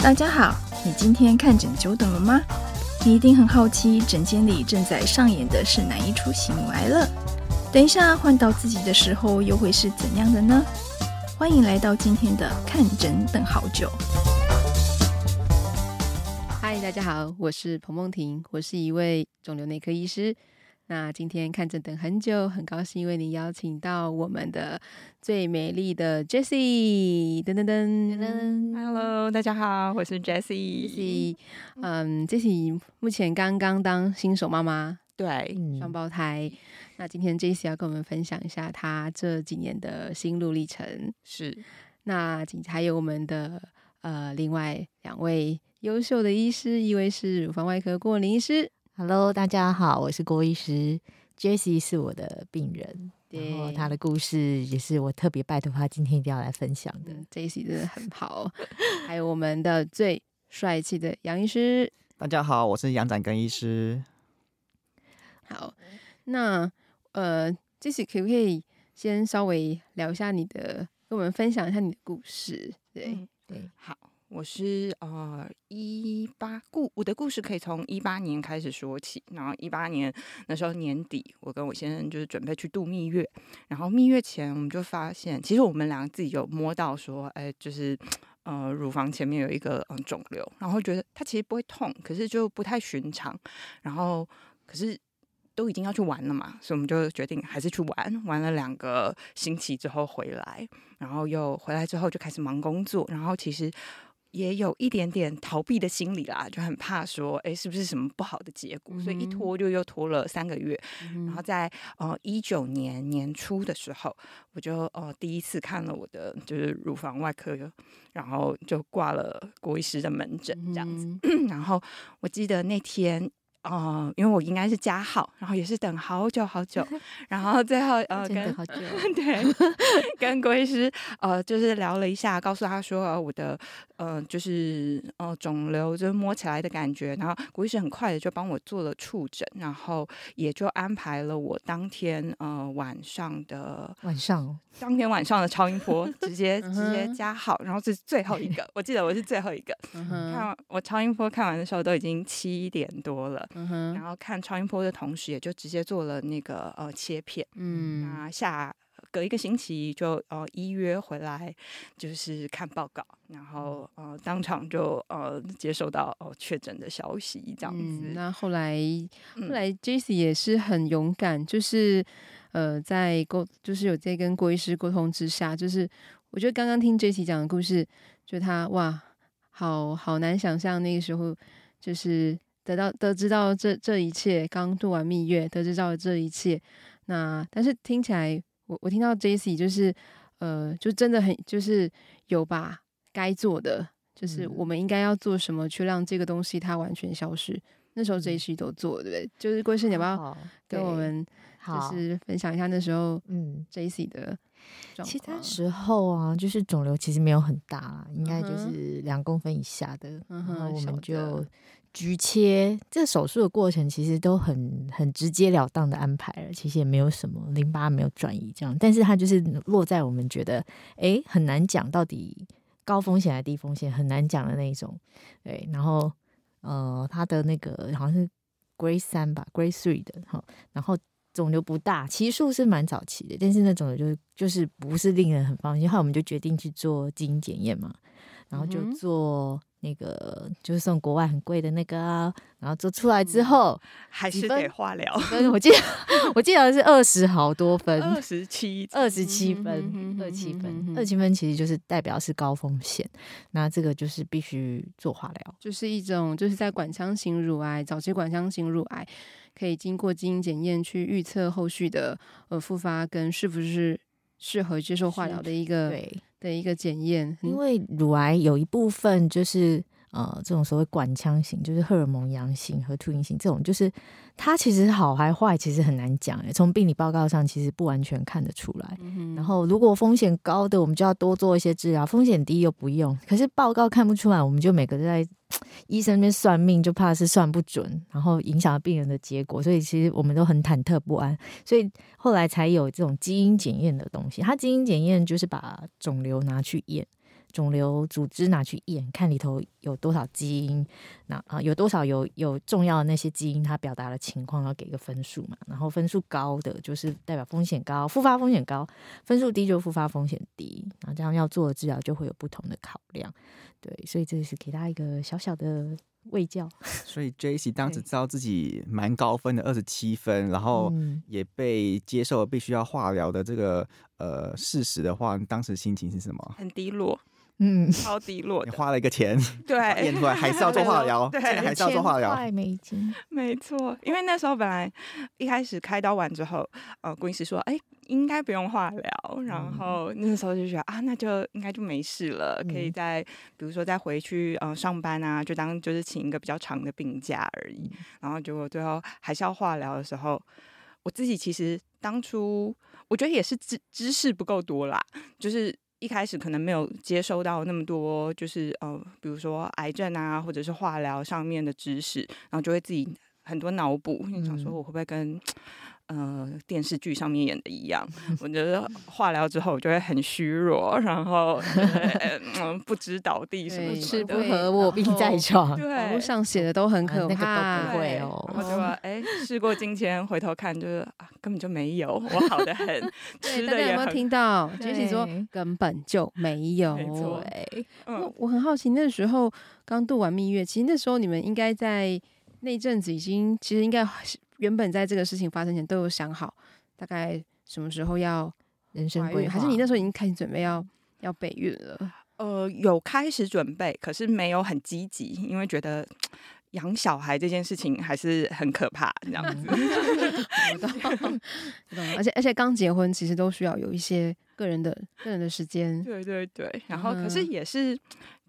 大家好，你今天看诊久等了吗？你一定很好奇，诊间里正在上演的是哪一出喜怒哀乐？等一下换到自己的时候，又会是怎样的呢？欢迎来到今天的看诊等好久。嗨，大家好，我是彭梦婷，我是一位肿瘤内科医师。那今天看着等很久，很高兴为您邀请到我们的最美丽的 Jessie，噔噔噔噔，Hello，大家好，我是 Jessie。Jessie，嗯，Jessie 目前刚刚当新手妈妈，对，双胞胎。那今天 Jessie 要跟我们分享一下她这几年的心路历程。是，那还有我们的呃另外两位优秀的医师，一位是乳房外科顾问林医师。Hello，大家好，我是郭医师，Jessie 是我的病人，对然后他的故事也是我特别拜托他今天一定要来分享的。嗯、Jessie 真的很好，还有我们的最帅气的杨医师，大家好，我是杨展庚医师。好，那呃，Jessie 可不可以先稍微聊一下你的，跟我们分享一下你的故事？对，嗯、对，好。我是呃一八故我的故事可以从一八年开始说起，然后一八年那时候年底，我跟我先生就是准备去度蜜月，然后蜜月前我们就发现，其实我们两个自己有摸到说，哎，就是呃乳房前面有一个嗯肿瘤，然后觉得它其实不会痛，可是就不太寻常，然后可是都已经要去玩了嘛，所以我们就决定还是去玩，玩了两个星期之后回来，然后又回来之后就开始忙工作，然后其实。也有一点点逃避的心理啦，就很怕说，哎，是不是什么不好的结果？嗯、所以一拖就又拖了三个月。嗯、然后在呃一九年年初的时候，我就呃第一次看了我的就是乳房外科，然后就挂了郭医师的门诊这样子。嗯、然后我记得那天。哦，因为我应该是加号，然后也是等好久好久，然后最后 呃跟好久 对跟郭医师呃就是聊了一下，告诉他说、呃、我的呃就是呃肿瘤就是摸起来的感觉，然后郭医师很快的就帮我做了触诊，然后也就安排了我当天呃晚上的晚上当天晚上的超音波直接直接加号，然后是最后一个，我记得我是最后一个，看我超音波看完的时候都已经七点多了。嗯哼，然后看超音波的同时，也就直接做了那个呃切片。嗯，那下隔一个星期就呃预约回来，就是看报告，然后呃当场就呃接收到哦、呃、确诊的消息，这样子。嗯、那后来后来 Jessie 也是很勇敢，就是呃在沟就是有在跟郭医师沟通之下，就是我觉得刚刚听 Jessie 讲的故事，就他哇，好好难想象那个时候就是。得到得知到这这一切，刚度完蜜月，得知到这一切，那但是听起来，我我听到 Jessie 就是，呃，就真的很就是有把该做的，就是我们应该要做什么去让这个东西它完全消失。嗯、那时候 Jessie 都做，对不对？就是郭医师，你要不要跟我们就是分享一下那时候嗯 Jessie 的状况？其他时候啊，就是肿瘤其实没有很大，应该就是两公分以下的，嗯、哼然后我们就。局切这手术的过程其实都很很直截了当的安排了，其实也没有什么淋巴没有转移这样，但是它就是落在我们觉得哎很难讲到底高风险还是低风险很难讲的那一种，对，然后呃他的那个好像是 Grade 三吧 Grade three 的哈，然后肿瘤不大，期数是蛮早期的，但是那种就是就是不是令人很放心，后来我们就决定去做基因检验嘛，然后就做。嗯那个就是送国外很贵的那个啊，然后做出来之后还是得化疗。我记得我记得是二十好多分，二十七，二十七分，二七分，二七分其实就是代表是高风险。那这个就是必须做化疗，就是一种就是在管腔型乳癌，早期管腔型乳癌可以经过基因检验去预测后续的呃复发跟是不是适合接受化疗的一个对。的一个检验，因为乳癌有一部分就是呃，这种所谓管腔型，就是荷尔蒙阳性和突因型这种，就是它其实好还坏，其实很难讲诶。从病理报告上，其实不完全看得出来。嗯、然后，如果风险高的，我们就要多做一些治疗；风险低又不用。可是报告看不出来，我们就每个都在。医生那边算命，就怕是算不准，然后影响了病人的结果，所以其实我们都很忐忑不安，所以后来才有这种基因检验的东西。它基因检验就是把肿瘤拿去验，肿瘤组织拿去验，看里头有多少基因，那啊有多少有有重要的那些基因，它表达的情况要给个分数嘛。然后分数高的就是代表风险高，复发风险高；分数低就复发风险低。然后这样要做的治疗就会有不同的考量。对，所以这是给大家一个小小的卫教。所以 Jessie 当时知道自己蛮高分的二十七分，然后也被接受了必须要化疗的这个呃事实的话，当时心情是什么？很低落。嗯，超低落。你花了一个钱，对，演出来还是要做化疗，对，还是要做化疗。美金，没错。因为那时候本来一开始开刀完之后，呃，顾医师说，哎，应该不用化疗。然后那时候就觉得啊，那就应该就没事了，可以再比如说再回去呃上班啊，就当就是请一个比较长的病假而已。然后结果最后还是要化疗的时候，我自己其实当初我觉得也是知知识不够多啦，就是。一开始可能没有接收到那么多，就是呃，比如说癌症啊，或者是化疗上面的知识，然后就会自己很多脑补，你想说我会不会跟。呃，电视剧上面演的一样，我觉得化疗之后我就会很虚弱，然后嗯不知倒地什么吃不合卧病在床，对，网络上写的都很可怕，啊、那个都不会哦。我就说哎，事过境迁，回头看就是啊，根本就没有，我好的很，吃的大家有没有听到？Jessie 说根本就没有。没错，嗯、我我很好奇，那时候刚度完蜜月，其实那时候你们应该在那阵子已经，其实应该。原本在这个事情发生前都有想好，大概什么时候要人生规划，还是你那时候已经开始准备要要备孕了？呃，有开始准备，可是没有很积极，因为觉得养小孩这件事情还是很可怕，这样子。而且而且刚结婚，其实都需要有一些个人的个人的时间。对对对，然后可是也是。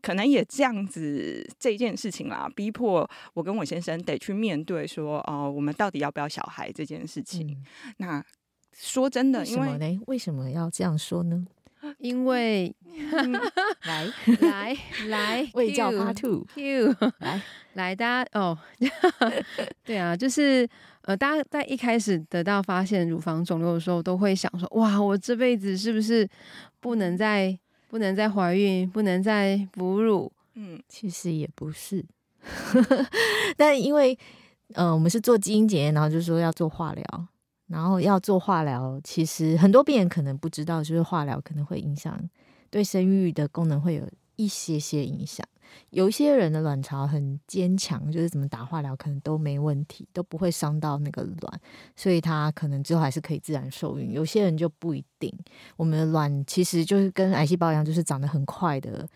嗯可能也这样子这件事情啦，逼迫我跟我先生得去面对说，哦、呃，我们到底要不要小孩这件事情。嗯、那说真的，因为，为什么呢？为什么要这样说呢？因为、嗯、来来 来，卫教 Part Two Q 来来，大家哦，对啊，就是呃，大家在一开始得到发现乳房肿瘤的时候，都会想说，哇，我这辈子是不是不能再。不能再怀孕，不能再哺乳。嗯，其实也不是，但因为，呃，我们是做基因检验，然后就说要做化疗，然后要做化疗，其实很多病人可能不知道，就是化疗可能会影响对生育的功能会有一些些影响。有一些人的卵巢很坚强，就是怎么打化疗可能都没问题，都不会伤到那个卵，所以他可能之后还是可以自然受孕。有些人就不一定。我们的卵其实就是跟癌细胞一样，就是长得很快的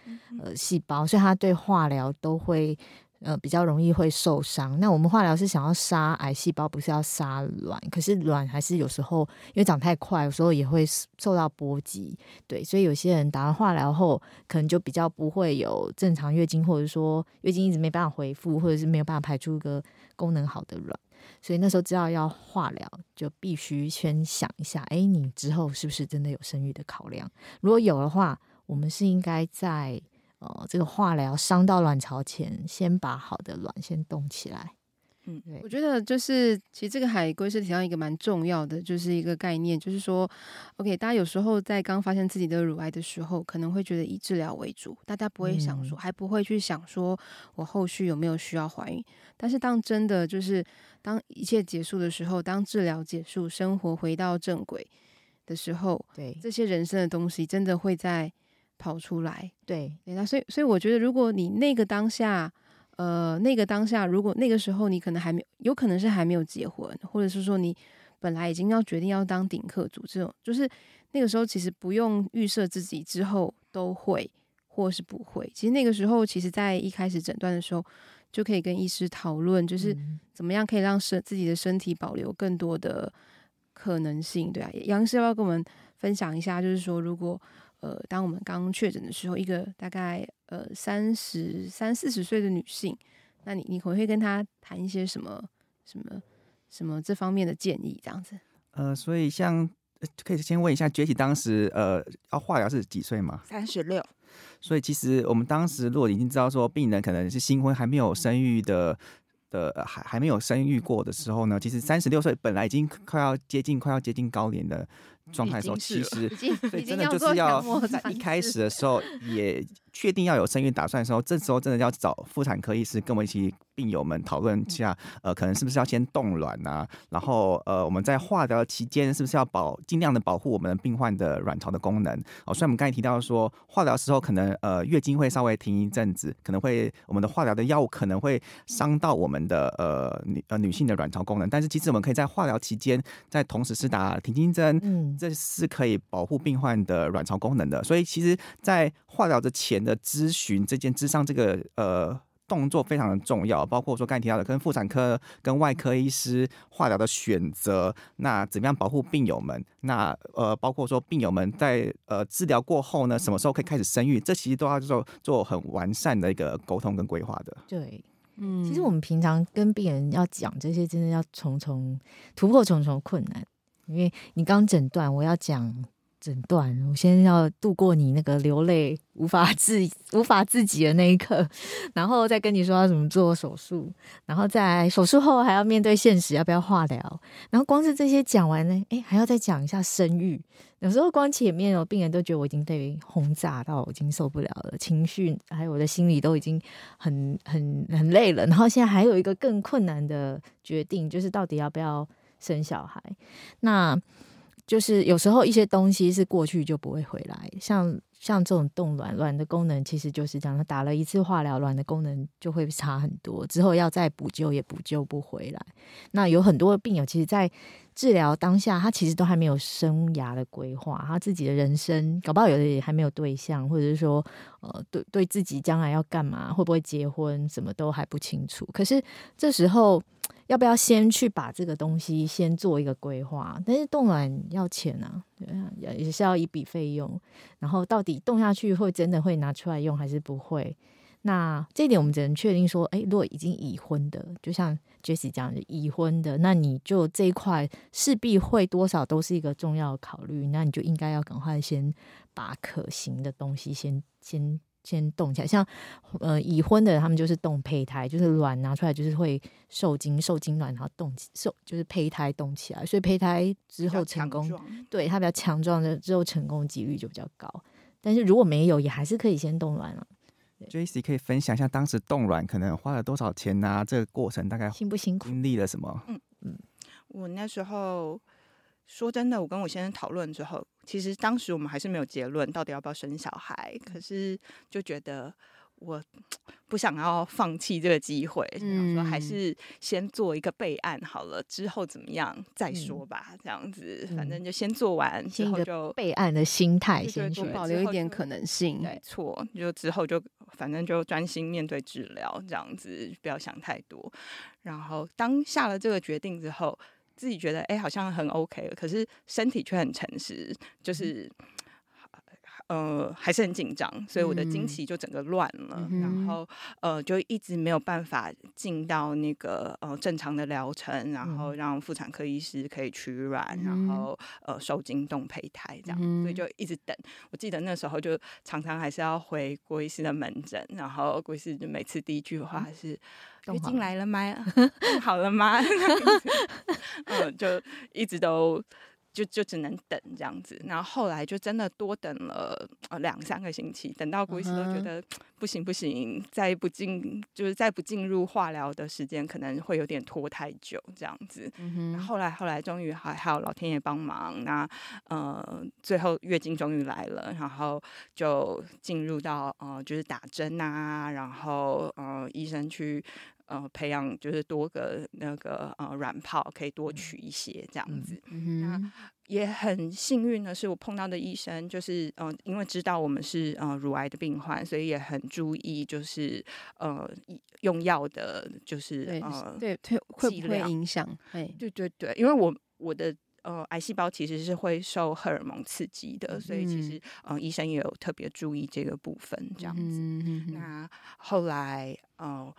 呃细胞，所以它对化疗都会。呃，比较容易会受伤。那我们化疗是想要杀癌细胞，不是要杀卵。可是卵还是有时候因为长太快，有时候也会受到波及。对，所以有些人打完化疗后，可能就比较不会有正常月经，或者说月经一直没办法恢复，或者是没有办法排出一个功能好的卵。所以那时候知道要化疗，就必须先想一下，哎，你之后是不是真的有生育的考量？如果有的话，我们是应该在。哦，这个化疗伤到卵巢前，先把好的卵先冻起来。嗯，对，我觉得就是其实这个海龟是提到一个蛮重要的，就是一个概念，就是说，OK，大家有时候在刚发现自己的乳癌的时候，可能会觉得以治疗为主，大家不会想说，嗯、还不会去想说我后续有没有需要怀孕。但是当真的就是当一切结束的时候，当治疗结束，生活回到正轨的时候，对这些人生的东西，真的会在。跑出来，对，对，那所以，所以我觉得，如果你那个当下，呃，那个当下，如果那个时候你可能还没有，有可能是还没有结婚，或者是说你本来已经要决定要当顶客组，这种就是那个时候其实不用预设自己之后都会或是不会。其实那个时候，其实在一开始诊断的时候，就可以跟医师讨论，就是怎么样可以让身自己的身体保留更多的可能性，对啊。杨医师要不要跟我们分享一下，就是说如果。呃，当我们刚确诊的时候，一个大概呃三十三四十岁的女性，那你你可能会跟她谈一些什么什么什么这方面的建议？这样子。呃，所以像可以先问一下，Jessie 当时呃要化疗是几岁吗？三十六。所以其实我们当时如果已经知道说病人可能是新婚还没有生育的的还还没有生育过的时候呢，其实三十六岁本来已经快要接近快要接近高龄的。状态的时候，其实所以真的就是要在一开始的时候也确定要有生育打算的时候，这时候真的要找妇产科医师跟我们一起病友们讨论一下，呃，可能是不是要先冻卵啊？然后呃，我们在化疗期间是不是要保尽量的保护我们病患的卵巢的功能？哦，虽然我们刚才提到说化疗时候可能呃月经会稍微停一阵子，可能会我们的化疗的药物可能会伤到我们的呃女呃女性的卵巢功能，但是其实我们可以在化疗期间在同时施打停经针，嗯，这是可以保护病患的卵巢功能的。所以其实，在化疗的前的咨询这件咨商这个呃。动作非常的重要，包括说刚才提到的，跟妇产科、跟外科医师化疗的选择，那怎么样保护病友们？那呃，包括说病友们在呃治疗过后呢，什么时候可以开始生育？这其实都要做做很完善的一个沟通跟规划的。对，嗯，其实我们平常跟病人要讲这些，真的要重重突破重重困难，因为你刚诊断，我要讲。诊断，我先要度过你那个流泪无法自无法自己的那一刻，然后再跟你说要怎么做手术，然后在手术后还要面对现实，要不要化疗？然后光是这些讲完呢，哎，还要再讲一下生育。有时候光前面哦，病人都觉得我已经被轰炸到，我已经受不了了，情绪还有我的心理都已经很很很累了。然后现在还有一个更困难的决定，就是到底要不要生小孩？那。就是有时候一些东西是过去就不会回来，像像这种冻卵，卵的功能其实就是讲，打了一次化疗，卵的功能就会差很多，之后要再补救也补救不回来。那有很多病友，其实，在治疗当下，他其实都还没有生涯的规划，他自己的人生搞不好有的也还没有对象，或者是说，呃，对对自己将来要干嘛，会不会结婚，什么都还不清楚。可是这时候。要不要先去把这个东西先做一个规划？但是冻卵要钱啊，对啊，也是要一笔费用。然后到底冻下去会真的会拿出来用还是不会？那这一点我们只能确定说，诶，如果已经已婚的，就像 Jessie 讲的，已婚的，那你就这一块势必会多少都是一个重要的考虑。那你就应该要赶快先把可行的东西先先。先动起来，像呃已婚的，他们就是冻胚胎，就是卵拿出来就是会受精，受精卵然后冻起，受就是胚胎冻起来，所以胚胎之后成功，对它比较强壮的之后成功几率就比较高。但是如果没有，也还是可以先冻卵了。Jessie 可以分享一下当时冻卵可能花了多少钱啊？这个过程大概辛不辛苦？经历了什么？嗯嗯，我那时候。说真的，我跟我先生讨论之后，其实当时我们还是没有结论，到底要不要生小孩。可是就觉得我不想要放弃这个机会，嗯，说还是先做一个备案好了，之后怎么样再说吧。嗯、这样子，反正就先做完，之后就备案的心态，先多保留一点可能性。没错，就之后就反正就专心面对治疗，这样子不要想太多。然后当下了这个决定之后。自己觉得哎、欸，好像很 OK 了，可是身体却很诚实，就是呃还是很紧张，所以我的经期就整个乱了，嗯、然后呃就一直没有办法进到那个呃正常的疗程，然后让妇产科医师可以取卵，嗯、然后呃受精冻胚胎这样，嗯、所以就一直等。我记得那时候就常常还是要回郭医师的门诊，然后郭医师就每次第一句话是。月经来了吗？好了吗？嗯，就一直都。就就只能等这样子，然后后来就真的多等了呃两三个星期，等到郭医师都觉得不行不行，再不进就是再不进入化疗的时间可能会有点拖太久这样子。嗯哼，然后后来后来终于还还有老天爷帮忙，那呃最后月经终于来了，然后就进入到呃就是打针啊，然后呃医生去。呃，培养就是多个那个呃软泡，可以多取一些这样子。嗯、那也很幸运的是，我碰到的医生就是呃，因为知道我们是呃乳癌的病患，所以也很注意，就是呃用药的，就是对呃对会会不会影响？对对对，因为我我的呃癌细胞其实是会受荷尔蒙刺激的，嗯、所以其实呃医生也有特别注意这个部分这样子。嗯、那后来呃。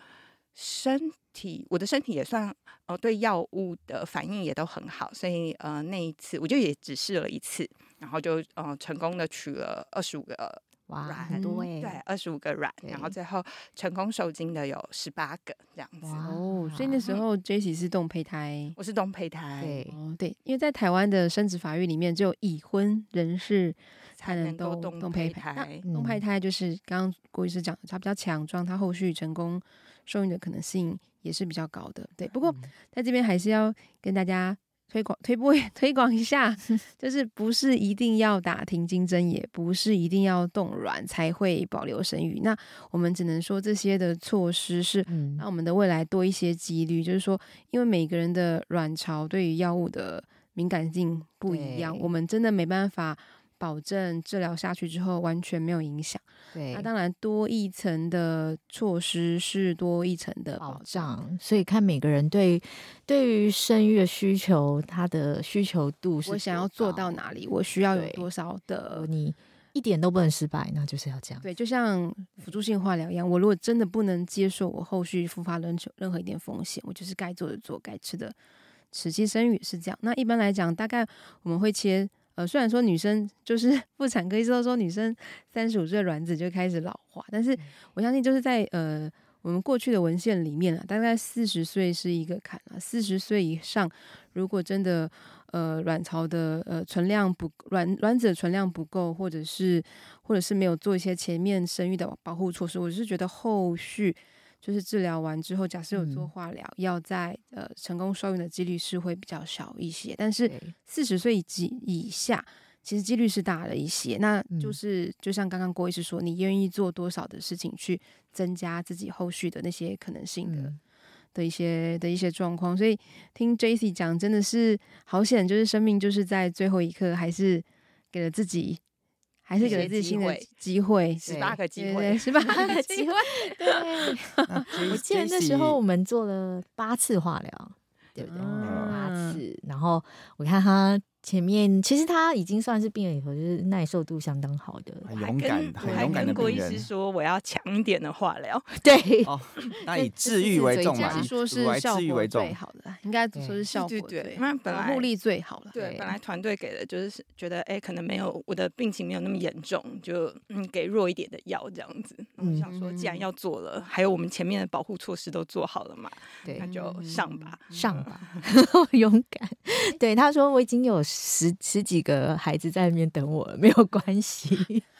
身体，我的身体也算呃，对药物的反应也都很好，所以呃，那一次我就也只试了一次，然后就呃成功的取了二十五个哇，卵很多哎，对，二十五个卵，然后最后成功受精的有十八个这样子。哦，所以那时候 Jessie 是动胚胎，我是动胚胎。对，哦对，因为在台湾的生殖法律里面，只有已婚人士才能动动胚胎。动胚胎就是刚刚郭医师讲的，他比较强壮，他后续成功受孕的可能性也是比较高的。对，不过在这边还是要跟大家。推广推播 推广一下，就是不是一定要打停经针，也不是一定要冻卵才会保留生育。那我们只能说这些的措施是让我们的未来多一些几率。就是说，因为每个人的卵巢对于药物的敏感性不一样，我们真的没办法。保证治疗下去之后完全没有影响。对，那当然多一层的措施是多一层的保障，保障。所以看每个人对对于生育的需求，他的需求度是，我想要做到哪里，我需要有多少的，你一点都不能失败，那就是要这样。对，就像辅助性化疗一样，我如果真的不能接受我后续复发任任何一点风险，我就是该做的做，该吃的吃。其实生育是这样。那一般来讲，大概我们会切。呃，虽然说女生就是 妇产科医生都说女生三十五岁卵子就开始老化，但是我相信就是在呃我们过去的文献里面啊，大概四十岁是一个坎啊，四十岁以上如果真的呃卵巢的呃存量不卵卵子的存量不够，或者是或者是没有做一些前面生育的保护措施，我是觉得后续。就是治疗完之后，假设有做化疗，嗯、要在呃成功受孕的几率是会比较小一些。但是四十岁及以下，其实几率是大了一些。那就是、嗯、就像刚刚郭医师说，你愿意做多少的事情去增加自己后续的那些可能性的、嗯、的一些的一些状况。所以听 Jessie 讲，真的是好险，就是生命就是在最后一刻，还是给了自己。还是给了自己新的机会，十八个机会，十八个机会。对 我记得那时候我们做了八次化疗，对不对？八次，然后我看他。前面其实他已经算是病人以后就是耐受度相当好的，很勇敢，很勇敢的病人。郭医师说我要强一点的化疗，对，哦，那以治愈为重嘛，说是效果最好的，应该说是效果对，那本来护力最好了。对，本来团队给的就是觉得哎，可能没有我的病情没有那么严重，就嗯给弱一点的药这样子。我想说既然要做了，还有我们前面的保护措施都做好了嘛，对，那就上吧，上吧，勇敢。对，他说我已经有。十十几个孩子在那边等我，没有关系。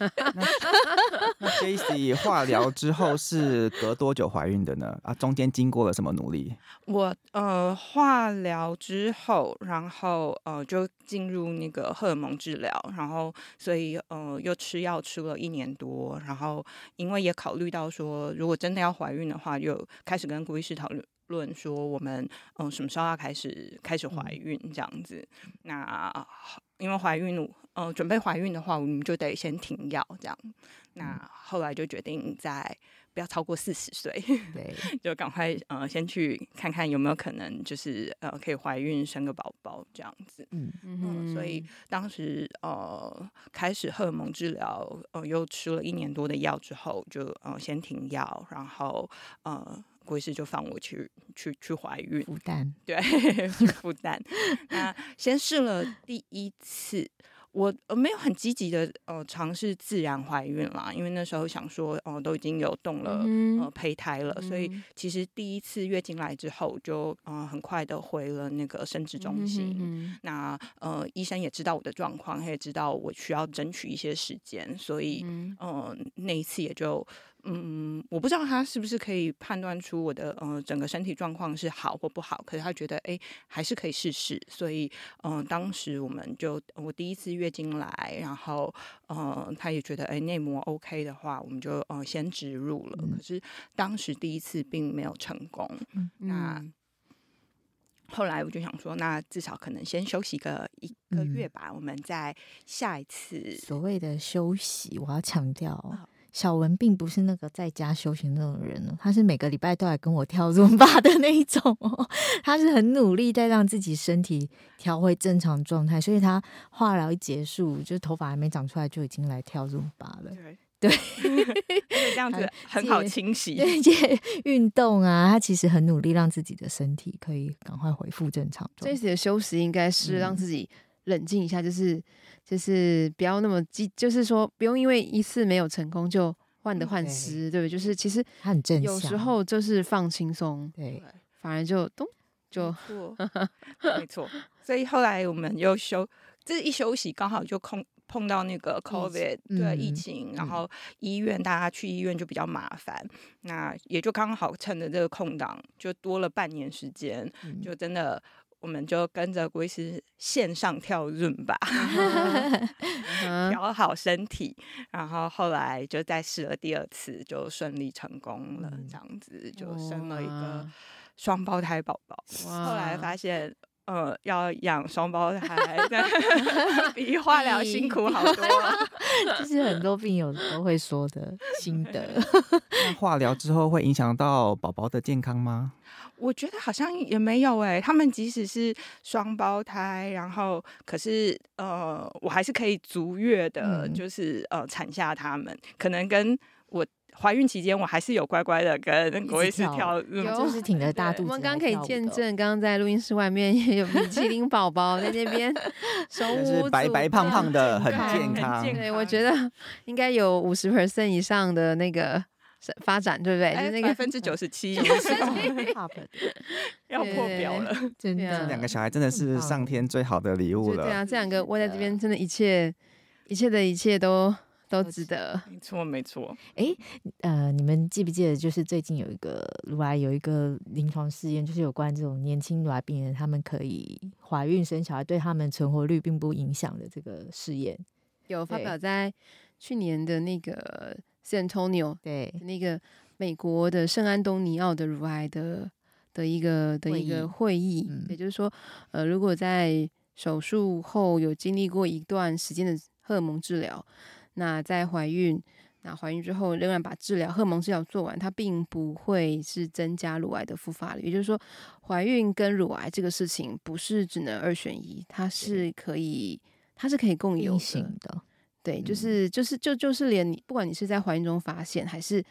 那 Jessie 化疗之后是隔多久怀孕的呢？啊，中间经过了什么努力？我呃化疗之后，然后呃就进入那个荷尔蒙治疗，然后所以呃又吃药吃了一年多，然后因为也考虑到说，如果真的要怀孕的话，就开始跟顾医师讨论。论说我们嗯什么时候要开始开始怀孕这样子？那因为怀孕呃准备怀孕的话，我们就得先停药这样。那后来就决定在不要超过四十岁，对，就赶快呃先去看看有没有可能就是呃可以怀孕生个宝宝这样子。嗯嗯，所以当时呃开始荷尔蒙治疗，呃又吃了一年多的药之后，就呃先停药，然后呃。郭医师就放我去去去怀孕，孵蛋，对，去孵蛋。那先试了第一次。我呃没有很积极的呃尝试自然怀孕啦，因为那时候想说哦、呃、都已经有动了呃胚胎了，所以其实第一次月经来之后就呃很快的回了那个生殖中心。那呃医生也知道我的状况，他也知道我需要争取一些时间，所以呃那一次也就嗯我不知道他是不是可以判断出我的呃整个身体状况是好或不好，可是他觉得哎还是可以试试，所以嗯、呃、当时我们就我第一次月。经来，然后呃，他也觉得哎，内膜 OK 的话，我们就呃先植入了。嗯、可是当时第一次并没有成功。嗯、那后来我就想说，那至少可能先休息个一个月吧，嗯、我们再下一次。所谓的休息，我要强调。哦小文并不是那个在家修行那种人哦，他是每个礼拜都来跟我跳 Zumba 的那一种哦，他是很努力在让自己身体调回正常状态，所以他化疗一结束，就头发还没长出来就已经来跳 Zumba 了。对，对 这样子很好清洗，对，运动啊，他其实很努力让自己的身体可以赶快恢复正常。这次的休息应该是让自己。冷静一下，就是就是不要那么急，就是说不用因为一次没有成功就患得患失，对不对？就是其实很正有时候就是放轻松，对，反而就咚就没错。所以后来我们又休，这一休息刚好就空。碰到那个 COVID 对疫情，然后医院大家去医院就比较麻烦，那也就刚好趁着这个空档，就多了半年时间，就真的我们就跟着郭医师线上跳润吧 调好身体，然后后来就再试了第二次，就顺利成功了，这样子就生了一个双胞胎宝宝，后来发现。呃，要养双胞胎 比化疗辛苦好多。这是很多病友都会说的心得。那化疗之后会影响到宝宝的健康吗？我觉得好像也没有哎、欸。他们即使是双胞胎，然后可是呃，我还是可以足月的，就是呃产下他们，可能跟我。怀孕期间，我还是有乖乖的跟郭医师跳，有就是挺着大肚子。我们刚刚可以见证，刚刚在录音室外面也 有米其林宝宝在那边 手舞，白白胖胖的，很健康。对，我觉得应该有五十 percent 以上的那个发展，对不对？哎、就是那个百分之九十七，要破表了。真的，这两个小孩真的是上天最好的礼物了。对啊，这两个窝在这边，真的一切一切的一切都。都值得，没错没错。哎、欸，呃，你们记不记得，就是最近有一个乳癌有一个临床试验，就是有关这种年轻乳癌病人，他们可以怀孕生小孩，对他们存活率并不影响的这个试验，有发表在去年的那个 San Antonio 对那个美国的圣安东尼奥的乳癌的的一个的一个会议，嗯、也就是说，呃，如果在手术后有经历过一段时间的荷尔蒙治疗。那在怀孕，那怀孕之后仍然把治疗荷尔蒙治疗做完，它并不会是增加乳癌的复发率。也就是说，怀孕跟乳癌这个事情不是只能二选一，它是可以，它是可以共有的。对，就是就是就就是连你不管你是在怀孕中发现，还是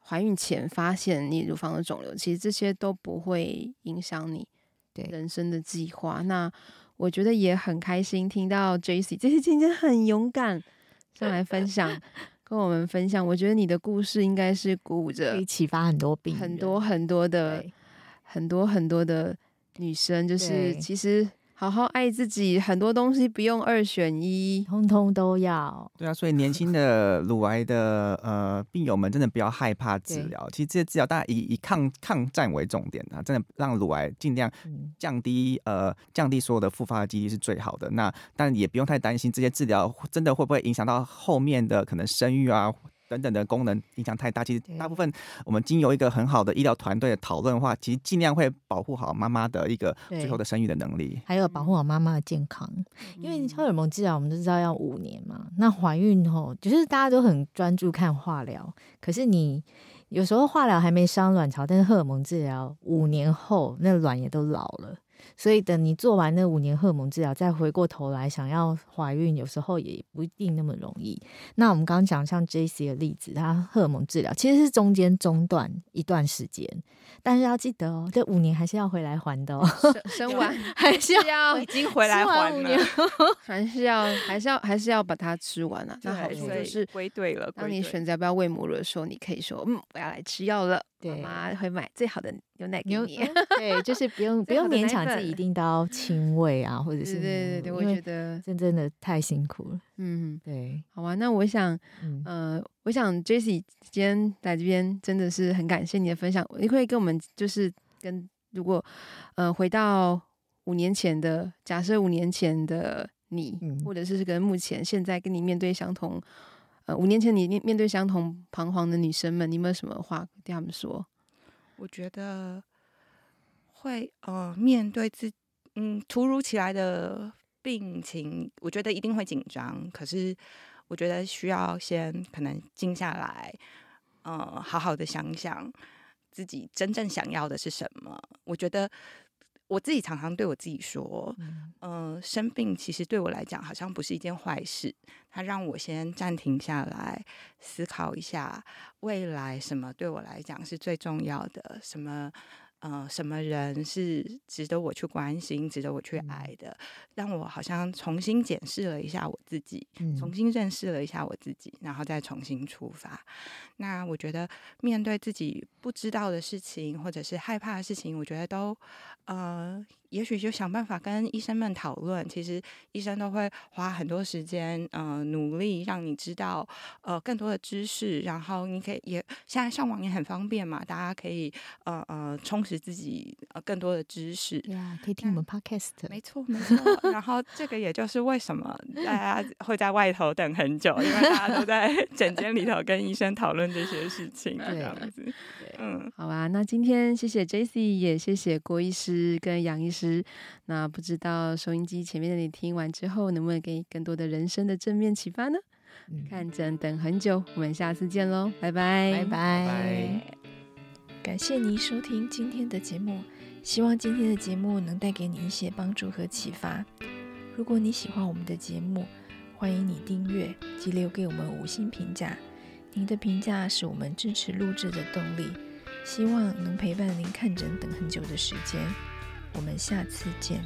怀孕前发现你乳房的肿瘤，其实这些都不会影响你对人生的计划。那我觉得也很开心听到 Jessie，这些今天很勇敢。上来分享，跟我们分享。我觉得你的故事应该是鼓舞着，可以启发很多病，很多很多的，很多很多的女生，就是其实。好好爱自己，很多东西不用二选一，通通都要。对啊，所以年轻的乳癌的呃病友们，真的不要害怕治疗。其实这些治疗，大家以以抗抗战为重点啊，真的让乳癌尽量降低、嗯、呃降低所有的复发的几率是最好的。那但也不用太担心这些治疗真的会不会影响到后面的可能生育啊。等等的功能影响太大，其实大部分我们经由一个很好的医疗团队的讨论的话，其实尽量会保护好妈妈的一个最后的生育的能力，还有保护好妈妈的健康。因为荷尔蒙治疗我们都知道要五年嘛，那怀孕后就是大家都很专注看化疗，可是你有时候化疗还没伤卵巢，但是荷尔蒙治疗五年后那卵也都老了。所以等你做完那五年荷尔蒙治疗，再回过头来想要怀孕，有时候也不一定那么容易。那我们刚刚讲像 Jessie 的例子，他荷尔蒙治疗其实是中间中断一段时间，但是要记得哦，这五年还是要回来还的哦。生完还是要已经回来还了，还是要还是要还是要把它吃完了。那好处就是归队了。当你选择要不要喂母乳的时候，你可以说嗯，我要来吃药了。对，妈妈会买最好的牛奶给你。对，就是不用不用勉强自己一定都要亲喂啊，或者是对对对，我觉得真真的太辛苦了。嗯，对。好啊，那我想，呃，我想 Jessie 今天来这边真的是很感谢你的分享。你可以跟我们就是跟如果呃回到五年前的假设，五年前的你，或者是跟目前现在跟你面对相同。呃，五年前你面面对相同彷徨的女生们，你有没有什么话对他们说？我觉得会呃，面对自嗯突如其来的病情，我觉得一定会紧张。可是我觉得需要先可能静下来，呃，好好的想想自己真正想要的是什么。我觉得。我自己常常对我自己说，嗯、呃，生病其实对我来讲好像不是一件坏事。它让我先暂停下来，思考一下未来什么对我来讲是最重要的，什么呃，什么人是值得我去关心、值得我去爱的？让我好像重新检视了一下我自己，重新认识了一下我自己，然后再重新出发。那我觉得面对自己不知道的事情，或者是害怕的事情，我觉得都呃。也许就想办法跟医生们讨论，其实医生都会花很多时间，呃，努力让你知道，呃，更多的知识，然后你可以也现在上网也很方便嘛，大家可以呃呃充实自己呃更多的知识，对啊，可以。听我们 podcast，没错没错。然后这个也就是为什么 大家会在外头等很久，因为大家都在 诊间里头跟医生讨论这些事情，这样子。嗯，好吧，那今天谢谢 Jessie，也谢谢郭医师跟杨医师。那不知道收音机前面的你听完之后，能不能给你更多的人生的正面启发呢？嗯、看诊等很久，我们下次见喽，拜拜，拜拜。感谢您收听今天的节目，希望今天的节目能带给你一些帮助和启发。如果你喜欢我们的节目，欢迎你订阅及留给我们五星评价。您的评价是我们支持录制的动力。希望能陪伴您看诊等很久的时间。我们下次见。